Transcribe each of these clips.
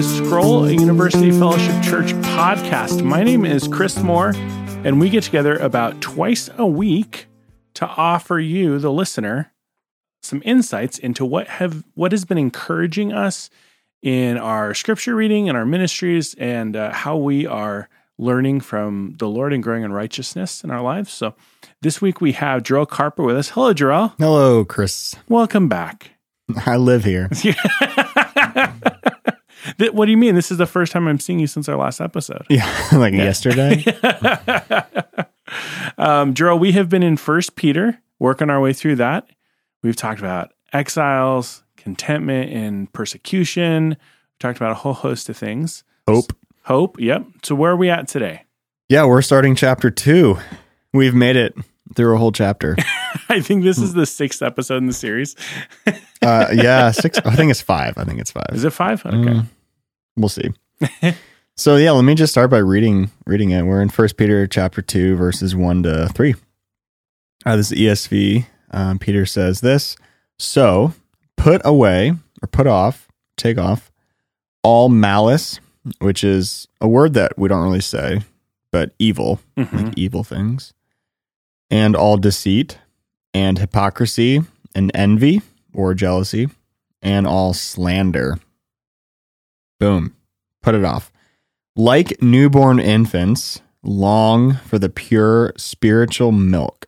the Scroll University Fellowship Church podcast. My name is Chris Moore, and we get together about twice a week to offer you, the listener, some insights into what have what has been encouraging us in our scripture reading and our ministries, and uh, how we are learning from the Lord and growing in righteousness in our lives. So, this week we have Jarrell Carper with us. Hello, Jarrell. Hello, Chris. Welcome back. I live here. what do you mean? This is the first time I'm seeing you since our last episode. Yeah, like yeah. yesterday. um, Jarrell, we have been in First Peter, working our way through that. We've talked about exiles, contentment in persecution. We've talked about a whole host of things. Hope. Hope. Yep. So where are we at today? Yeah, we're starting chapter two. We've made it through a whole chapter. I think this is the sixth episode in the series. uh, yeah, six. I think it's five. I think it's five. Is it five? Okay. Mm, we'll see. so yeah, let me just start by reading reading it. We're in First Peter chapter two, verses one to three. Uh, this is ESV. Um, Peter says this: So put away or put off, take off all malice, which is a word that we don't really say, but evil, mm-hmm. like evil things, and all deceit and hypocrisy and envy or jealousy and all slander. Boom. Put it off. Like newborn infants, long for the pure spiritual milk,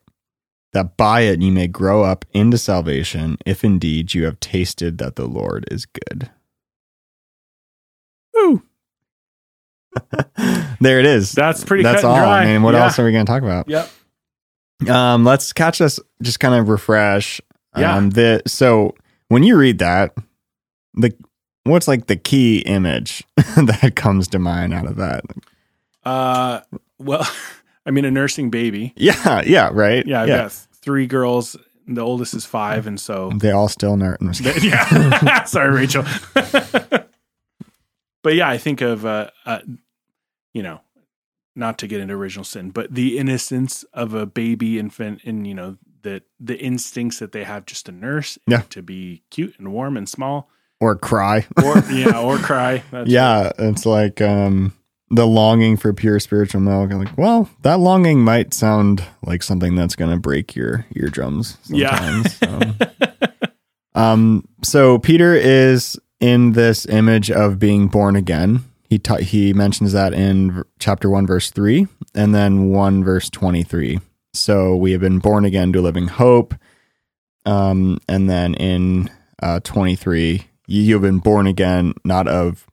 that by it you may grow up into salvation, if indeed you have tasted that the Lord is good. Woo! there it is. That's pretty. That's all. Dry. I mean, what yeah. else are we going to talk about? Yep. Um, let's catch us. Just kind of refresh. Yeah. Um, the so when you read that, the what's like the key image that comes to mind out of that? Uh, well, I mean, a nursing baby. Yeah, yeah, right. Yeah, I've yeah. got three girls. The oldest is five, and so they all still nurse. yeah, sorry, Rachel. but yeah, I think of uh, uh, you know, not to get into original sin, but the innocence of a baby infant, and you know, the the instincts that they have just to nurse, yeah. to be cute and warm and small, or cry, or yeah, or cry. That's yeah, right. it's like um the longing for pure spiritual milk. I'm like, well, that longing might sound like something that's going to break your eardrums. Sometimes. Yeah. so. um. So Peter is in this image of being born again. He ta- he mentions that in chapter one, verse three, and then one, verse twenty three. So we have been born again to a living hope. Um, and then in uh, twenty three, you have been born again, not of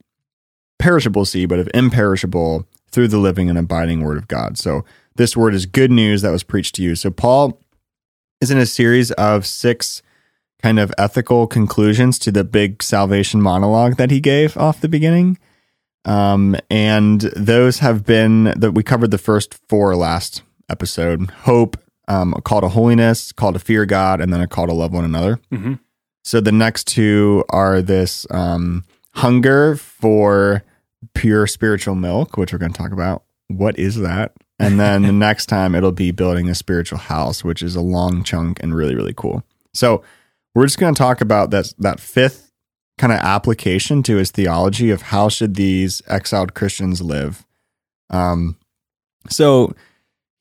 perishable seed, but of imperishable through the living and abiding word of God. So this word is good news that was preached to you. So Paul is in a series of six kind of ethical conclusions to the big salvation monologue that he gave off the beginning. Um, and those have been that we covered the first four last episode hope, um, a call to holiness, call to fear God, and then a call to love one another. Mm-hmm. So the next two are this um, hunger for pure spiritual milk, which we're going to talk about. What is that? And then the next time it'll be building a spiritual house, which is a long chunk and really, really cool. So we're just going to talk about that, that fifth kind of application to his theology of how should these exiled Christians live. Um, so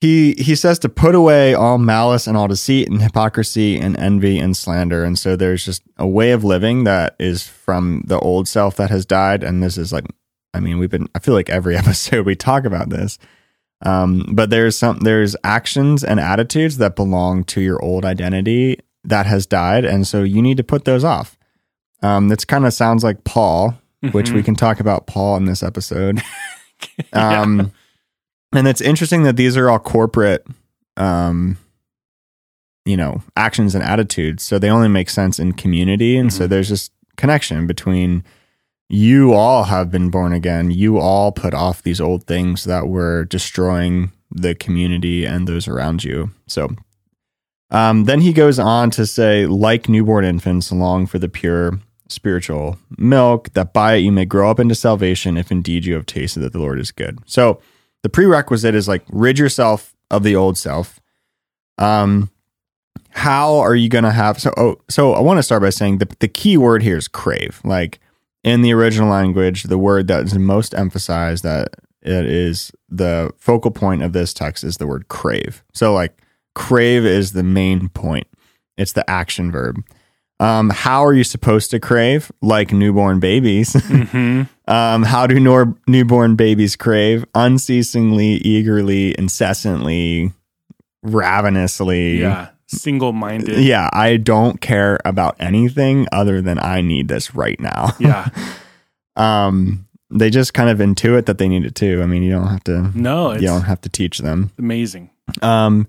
he he says to put away all malice and all deceit and hypocrisy and envy and slander and so there's just a way of living that is from the old self that has died and this is like I mean, we've been, I feel like every episode we talk about this. Um, but there's some, there's actions and attitudes that belong to your old identity that has died. And so you need to put those off. Um, this kind of sounds like Paul, mm-hmm. which we mm-hmm. can talk about Paul in this episode. yeah. Um, and it's interesting that these are all corporate, um, you know, actions and attitudes. So they only make sense in community. And mm-hmm. so there's this connection between, you all have been born again. You all put off these old things that were destroying the community and those around you. So um, then he goes on to say, like newborn infants, long for the pure spiritual milk, that by it you may grow up into salvation, if indeed you have tasted that the Lord is good. So the prerequisite is like rid yourself of the old self. Um, how are you going to have so? Oh, so I want to start by saying the the key word here is crave. Like in the original language, the word that is most emphasized that it is the focal point of this text is the word crave. So, like, crave is the main point, it's the action verb. Um, how are you supposed to crave? Like newborn babies. Mm-hmm. um, how do nor- newborn babies crave? Unceasingly, eagerly, incessantly, ravenously. Yeah. Single minded. Yeah. I don't care about anything other than I need this right now. Yeah. um, they just kind of intuit that they need it too. I mean, you don't have to. No, you don't have to teach them. Amazing. Um,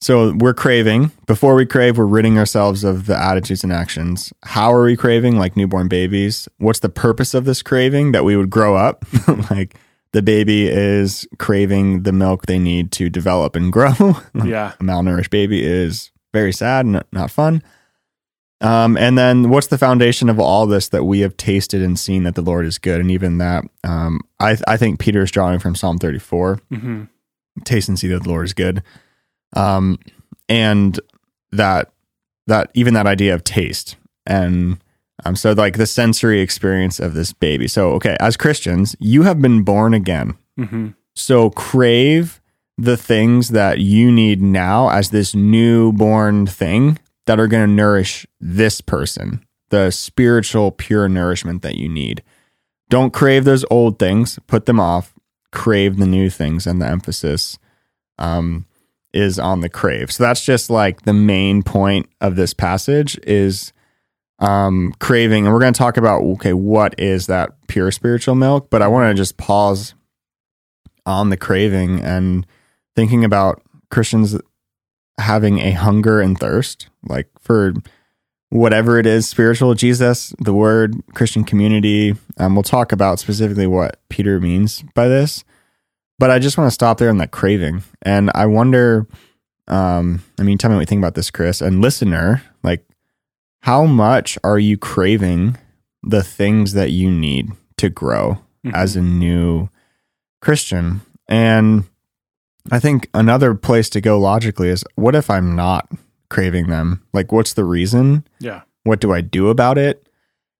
so we're craving. Before we crave, we're ridding ourselves of the attitudes and actions. How are we craving? Like newborn babies. What's the purpose of this craving? That we would grow up. like the baby is craving the milk they need to develop and grow. yeah. A malnourished baby is very sad and not fun. Um, and then what's the foundation of all this that we have tasted and seen that the Lord is good? And even that, um, I, I think Peter is drawing from Psalm 34. Mm-hmm. Taste and see that the Lord is good. Um, and that, that even that idea of taste and, um, so like the sensory experience of this baby. So, okay, as Christians, you have been born again. Mm-hmm. So crave the things that you need now as this newborn thing that are going to nourish this person, the spiritual, pure nourishment that you need. Don't crave those old things, put them off, crave the new things. And the emphasis um, is on the crave. So that's just like the main point of this passage is um, craving. And we're going to talk about, okay, what is that pure spiritual milk? But I want to just pause on the craving and thinking about Christians having a hunger and thirst, like for whatever it is spiritual, Jesus, the word, Christian community. Um, we'll talk about specifically what Peter means by this. But I just want to stop there on that craving. And I wonder, um, I mean, tell me what you think about this, Chris, and listener, like, how much are you craving the things that you need to grow mm-hmm. as a new Christian? And I think another place to go logically is what if I'm not craving them? Like, what's the reason? Yeah. What do I do about it?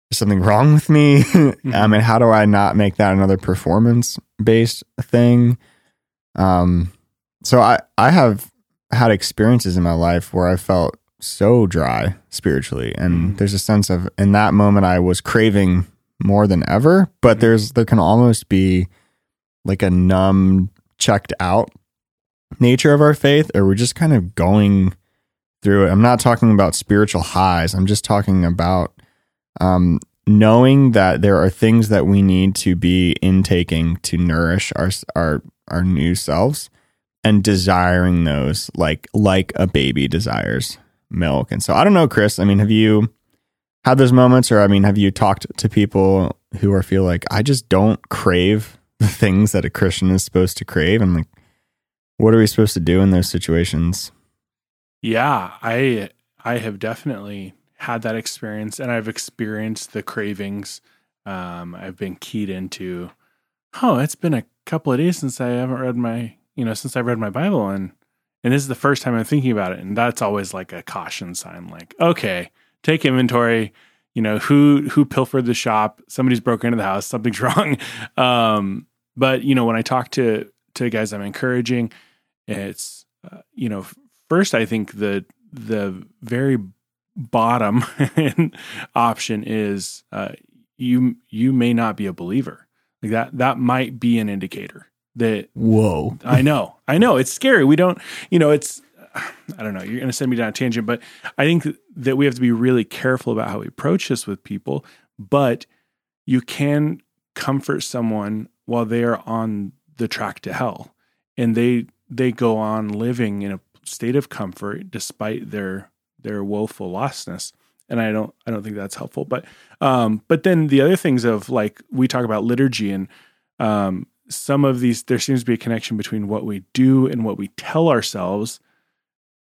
Is something wrong with me? mm-hmm. I mean, how do I not make that another performance based thing? Um, so I, I have had experiences in my life where I felt so dry spiritually. And mm-hmm. there's a sense of in that moment I was craving more than ever, but mm-hmm. there's, there can almost be like a numb, checked out nature of our faith or we're just kind of going through it. I'm not talking about spiritual highs. I'm just talking about um, knowing that there are things that we need to be intaking to nourish our our our new selves and desiring those like like a baby desires milk. And so I don't know, Chris. I mean, have you had those moments or I mean, have you talked to people who are feel like I just don't crave the things that a Christian is supposed to crave and like what are we supposed to do in those situations? Yeah, I I have definitely had that experience and I've experienced the cravings. Um, I've been keyed into, oh, it's been a couple of days since I haven't read my, you know, since I've read my Bible and and this is the first time I'm thinking about it. And that's always like a caution sign, like, okay, take inventory, you know, who who pilfered the shop, somebody's broken into the house, something's wrong. Um, but you know, when I talk to to guys I'm encouraging, it's uh, you know first I think the the very bottom option is uh, you you may not be a believer. Like that that might be an indicator that whoa. I know. I know. It's scary. We don't you know it's I don't know. You're going to send me down a tangent but I think that we have to be really careful about how we approach this with people but you can comfort someone while they are on the track to hell and they they go on living in a state of comfort despite their their woeful lostness and i don't i don't think that's helpful but um but then the other things of like we talk about liturgy and um some of these there seems to be a connection between what we do and what we tell ourselves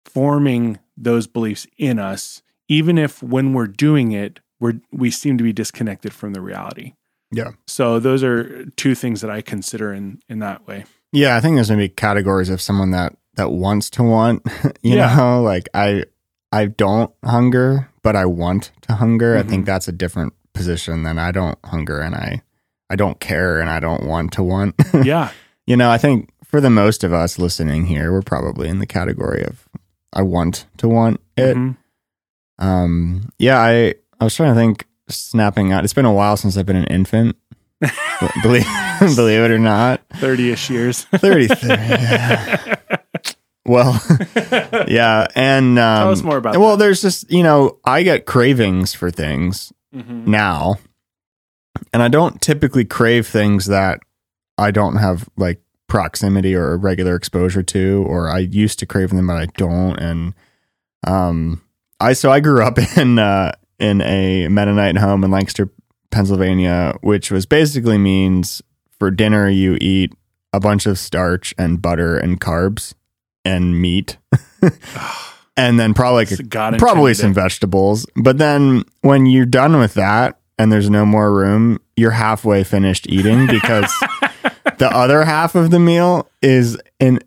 forming those beliefs in us even if when we're doing it we're we seem to be disconnected from the reality yeah so those are two things that i consider in in that way yeah, I think there's gonna be categories of someone that that wants to want. You yeah. know, like I I don't hunger, but I want to hunger. Mm-hmm. I think mm-hmm. that's a different position, than I don't hunger and I I don't care and I don't want to want. yeah. You know, I think for the most of us listening here, we're probably in the category of I want to want it. Mm-hmm. Um yeah, I I was trying to think snapping out. It's been a while since I've been an infant. believe believe it or not. 30ish years. 30. 30 yeah. Well, yeah, and um, tell us more about. Well, that. there's just you know I get cravings for things mm-hmm. now, and I don't typically crave things that I don't have like proximity or regular exposure to, or I used to crave them but I don't. And um, I so I grew up in uh, in a Mennonite home in Lancaster, Pennsylvania, which was basically means for dinner you eat a bunch of starch and butter and carbs and meat. and then probably like probably some vegetables. But then when you're done with that and there's no more room, you're halfway finished eating because the other half of the meal is an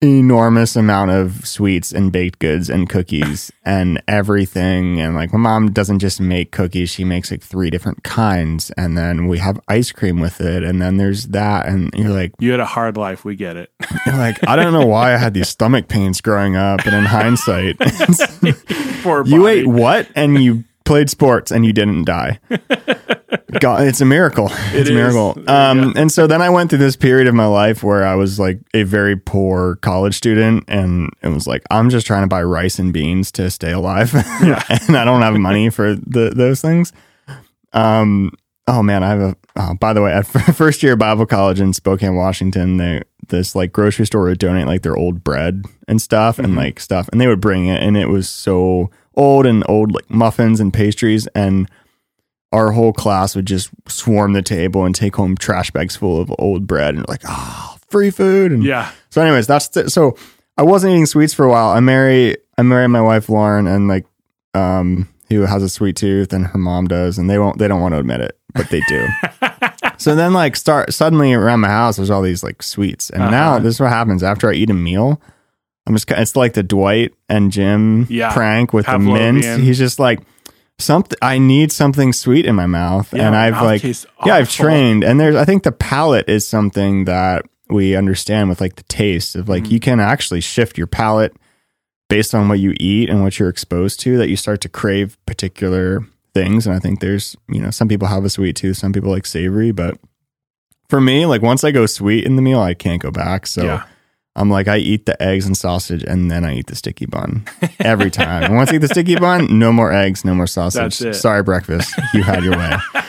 enormous amount of sweets and baked goods and cookies and everything. And like my mom doesn't just make cookies she makes like three different kinds. And then we have ice cream with it and then there's that and you're like you had a hard life we get it. You're like i don't know why i had these stomach pains growing up and in hindsight you ate what? And you played sports and you didn't die God, it's a miracle. It's a miracle. Um, and so then I went through this period of my life where I was like a very poor college student, and it was like I'm just trying to buy rice and beans to stay alive, yeah. and I don't have money for the, those things. Um, oh man, I have a. Oh, by the way, at first year Bible college in Spokane, Washington, they this like grocery store would donate like their old bread and stuff, mm-hmm. and like stuff, and they would bring it, and it was so old and old like muffins and pastries and our whole class would just swarm the table and take home trash bags full of old bread and like, oh, free food. And yeah. So, anyways, that's th- so I wasn't eating sweets for a while. I marry I married my wife Lauren and like um who has a sweet tooth and her mom does and they won't they don't want to admit it, but they do. so then like start suddenly around my house there's all these like sweets. And uh-huh. now this is what happens after I eat a meal. I'm just it's like the Dwight and Jim yeah. prank with Pavlovian. the mint. He's just like something I need something sweet in my mouth yeah, and I've like yeah I've trained and there's I think the palate is something that we understand with like the taste of like mm you can actually shift your palate based on what you eat and what you're exposed to that you start to crave particular things and I think there's you know some people have a sweet tooth some people like savory but for me like once I go sweet in the meal I can't go back so yeah. I'm like, I eat the eggs and sausage and then I eat the sticky bun every time. and once I eat the sticky bun, no more eggs, no more sausage. Sorry, breakfast. You had your way.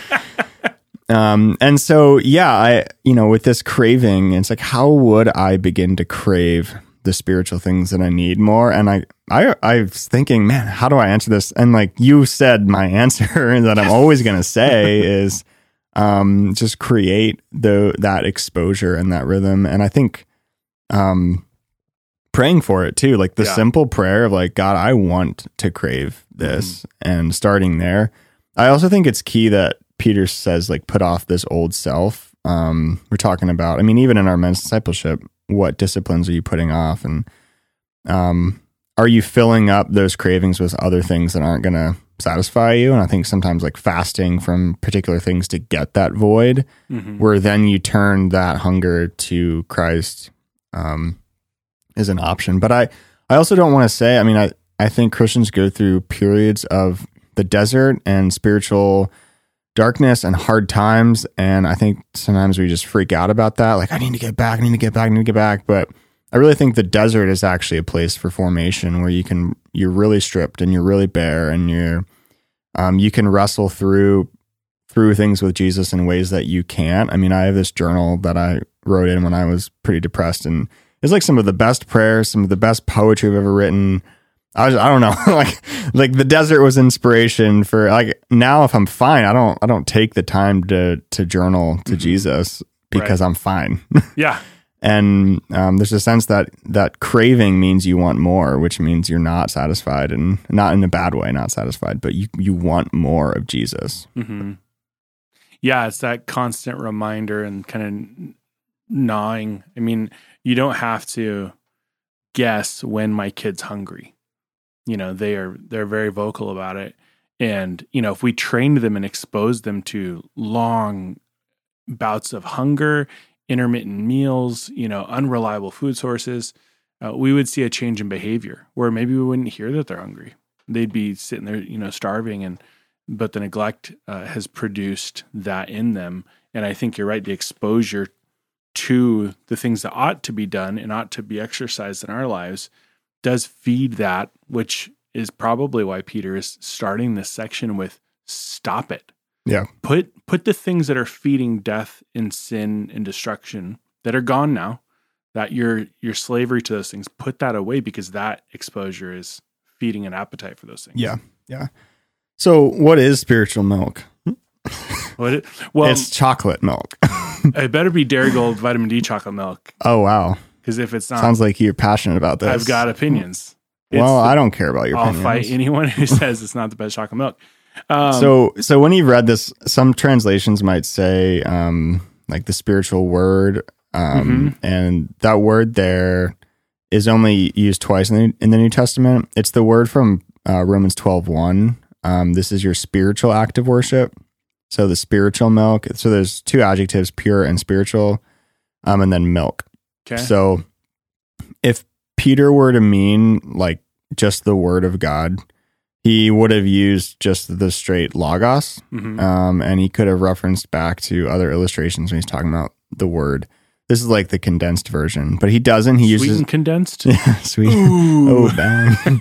Um, and so, yeah, I, you know, with this craving, it's like, how would I begin to crave the spiritual things that I need more? And I, I, I was thinking, man, how do I answer this? And like you said, my answer that I'm always going to say is, um, just create the, that exposure and that rhythm. And I think, um, praying for it too. Like the yeah. simple prayer of like, God, I want to crave this mm-hmm. and starting there. I also think it's key that Peter says, like, put off this old self. Um, we're talking about, I mean, even in our men's discipleship, what disciplines are you putting off? And um, are you filling up those cravings with other things that aren't going to satisfy you? And I think sometimes like fasting from particular things to get that void, mm-hmm. where then you turn that hunger to Christ um, is an option. But I, I also don't want to say, I mean, I, I think Christians go through periods of the desert and spiritual darkness and hard times. And I think sometimes we just freak out about that. Like, I need to get back, I need to get back, I need to get back. But I really think the desert is actually a place for formation where you can, you're really stripped and you're really bare and you're, um, you can wrestle through through things with Jesus in ways that you can't. I mean, I have this journal that I wrote in when I was pretty depressed, and it's like some of the best prayers, some of the best poetry I've ever written. I was, I don't know, like, like the desert was inspiration for like now. If I'm fine, I don't, I don't take the time to to journal to mm-hmm. Jesus because right. I'm fine. Yeah. and um, there's a sense that that craving means you want more, which means you're not satisfied, and not in a bad way, not satisfied, but you you want more of Jesus. Mm-hmm yeah, it's that constant reminder and kind of gnawing. I mean, you don't have to guess when my kid's hungry. You know, they are they're very vocal about it. And, you know, if we trained them and exposed them to long bouts of hunger, intermittent meals, you know, unreliable food sources, uh, we would see a change in behavior where maybe we wouldn't hear that they're hungry. They'd be sitting there, you know, starving and but the neglect uh, has produced that in them. And I think you're right. The exposure to the things that ought to be done and ought to be exercised in our lives does feed that, which is probably why Peter is starting this section with stop it. Yeah. Put put the things that are feeding death and sin and destruction that are gone now, that your your slavery to those things, put that away because that exposure is feeding an appetite for those things. Yeah. Yeah. So what is spiritual milk? Hmm? What well, it's chocolate milk. it better be Dairy Darigold vitamin D chocolate milk. Oh wow. Because if it's not, sounds like you're passionate about this. I've got opinions. Well, the, I don't care about your. I'll opinions. fight anyone who says it's not the best chocolate milk. Um, so, so when you read this, some translations might say um, like the spiritual word, um, mm-hmm. and that word there is only used twice in the, in the New Testament. It's the word from uh, Romans 12, 1. Um, this is your spiritual act of worship. So the spiritual milk. So there's two adjectives, pure and spiritual, um, and then milk. Okay. So if Peter were to mean like just the word of God, he would have used just the straight logos, mm-hmm. um, and he could have referenced back to other illustrations when he's talking about the word. This is like the condensed version, but he doesn't. He sweet uses condensed. sweet. Oh, bang.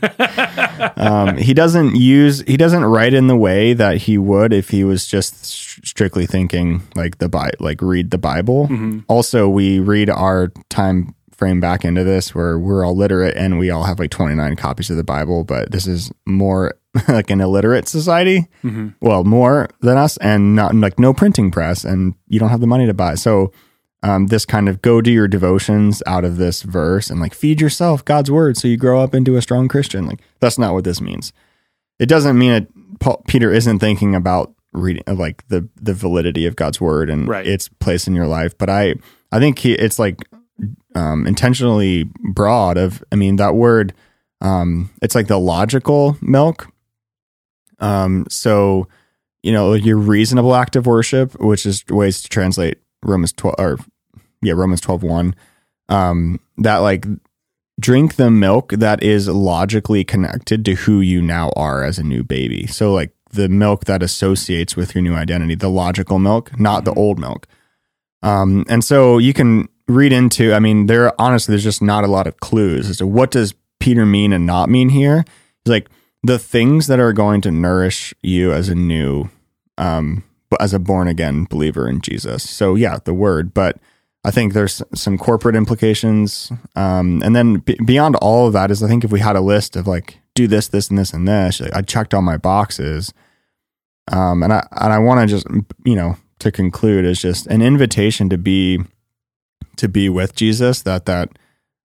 um, he doesn't use. He doesn't write in the way that he would if he was just strictly thinking like the Bi- like read the Bible. Mm-hmm. Also, we read our time frame back into this where we're all literate and we all have like 29 copies of the Bible, but this is more like an illiterate society. Mm-hmm. Well, more than us and not like no printing press and you don't have the money to buy. So, um, this kind of go do your devotions out of this verse and like feed yourself God's word so you grow up into a strong Christian. Like that's not what this means. It doesn't mean that Paul, Peter isn't thinking about reading like the the validity of God's word and right. its place in your life. But I I think he, it's like um, intentionally broad. Of I mean that word, um, it's like the logical milk. Um, so you know your reasonable act of worship, which is ways to translate Romans twelve or yeah Romans twelve one. Um, that like drink the milk that is logically connected to who you now are as a new baby. So like the milk that associates with your new identity, the logical milk, not the mm-hmm. old milk. Um, and so you can read into, I mean, there honestly, there's just not a lot of clues as to what does Peter mean and not mean here. He's like the things that are going to nourish you as a new, um, as a born again believer in Jesus. So yeah, the word, but I think there's some corporate implications. Um, and then b- beyond all of that is I think if we had a list of like do this, this, and this, and this. I checked all my boxes. Um, and I and I want to just you know to conclude is just an invitation to be to be with Jesus. That that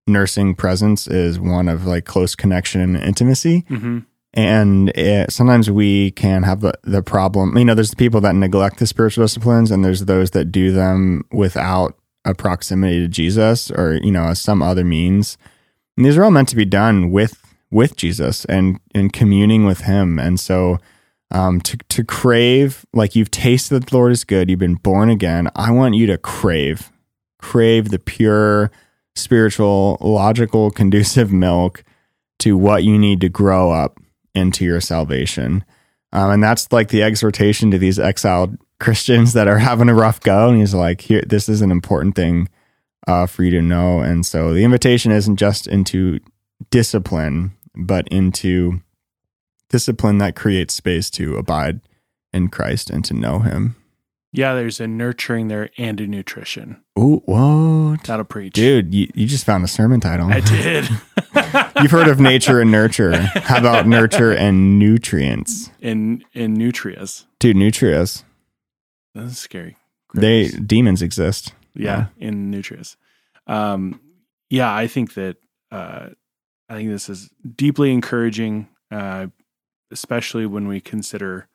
nursing presence is one of like close connection and intimacy. Mm-hmm. And it, sometimes we can have the, the problem. You know, there's the people that neglect the spiritual disciplines, and there's those that do them without a proximity to Jesus or you know some other means. And these are all meant to be done with with Jesus and and communing with Him. And so, um, to to crave like you've tasted that the Lord is good, you've been born again. I want you to crave, crave the pure, spiritual, logical, conducive milk to what you need to grow up into your salvation. Um, and that's like the exhortation to these exiled Christians that are having a rough go. And he's like, here, this is an important thing uh, for you to know. And so the invitation isn't just into discipline, but into discipline that creates space to abide in Christ and to know Him. Yeah, there's a nurturing there and a nutrition. Ooh, what? That'll preach. Dude, you, you just found a sermon title. I did. You've heard of nature and nurture. How about nurture and nutrients? In in nutrias. Dude, nutrias. That's scary. They demons exist. Yeah, yeah. in nutrias. Um yeah, I think that uh I think this is deeply encouraging, uh, especially when we consider,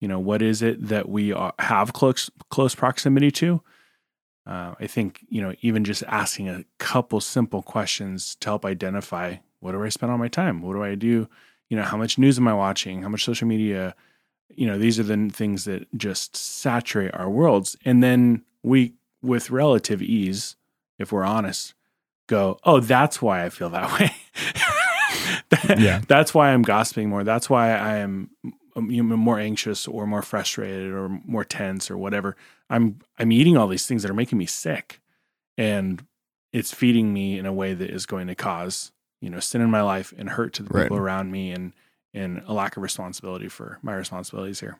you know, what is it that we are, have close close proximity to. Uh, I think you know, even just asking a couple simple questions to help identify what do I spend all my time, what do I do, you know, how much news am I watching, how much social media, you know, these are the things that just saturate our worlds. And then we, with relative ease, if we're honest, go, oh, that's why I feel that way. yeah. That's why I'm gossiping more. That's why I am um, more anxious or more frustrated or more tense or whatever. I'm I'm eating all these things that are making me sick, and it's feeding me in a way that is going to cause you know sin in my life and hurt to the right. people around me and and a lack of responsibility for my responsibilities here.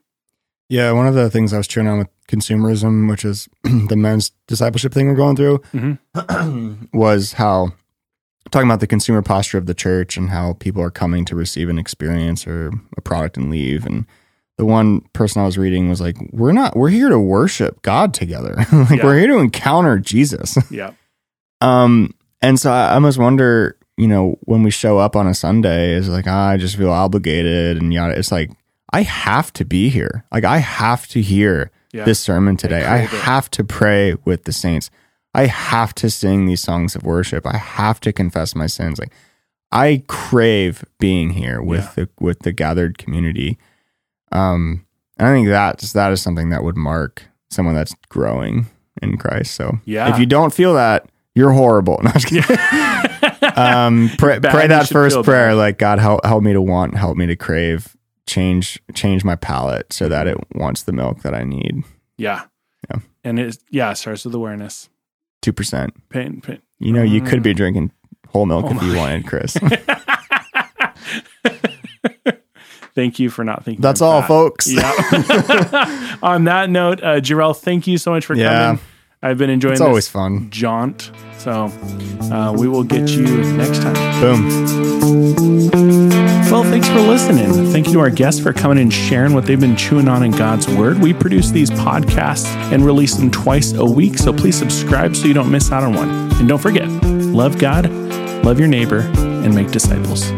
Yeah, one of the things I was chewing on with consumerism, which is the men's discipleship thing we're going through, mm-hmm. was how talking about the consumer posture of the church and how people are coming to receive an experience or a product and leave. And the one person I was reading was like, "We're not. We're here to worship God together. like yeah. we're here to encounter Jesus." yeah. Um. And so I, must wonder, you know, when we show up on a Sunday, is like ah, I just feel obligated and yada. It's like I have to be here. Like I have to hear yeah. this sermon today. I, I have to pray with the saints. I have to sing these songs of worship. I have to confess my sins. Like I crave being here with yeah. the with the gathered community. Um, and I think that's that is something that would mark someone that's growing in Christ. So yeah, if you don't feel that, you're horrible. No, um, pray, pray that first prayer, bad. like God help help me to want, help me to crave, change change my palate so that it wants the milk that I need. Yeah, yeah, and it yeah starts with awareness two percent. Pain, pain. You know, you could be mm. drinking whole milk oh if you wanted, Chris. thank you for not thinking. That's all, that. folks. Yeah. On that note, uh, Jarrell, thank you so much for yeah. coming. I've been enjoying. It's always fun jaunt. So uh, we will get you next time. Boom. Well, thanks for listening. Thank you to our guests for coming and sharing what they've been chewing on in God's Word. We produce these podcasts and release them twice a week, so please subscribe so you don't miss out on one. And don't forget, love God, love your neighbor, and make disciples.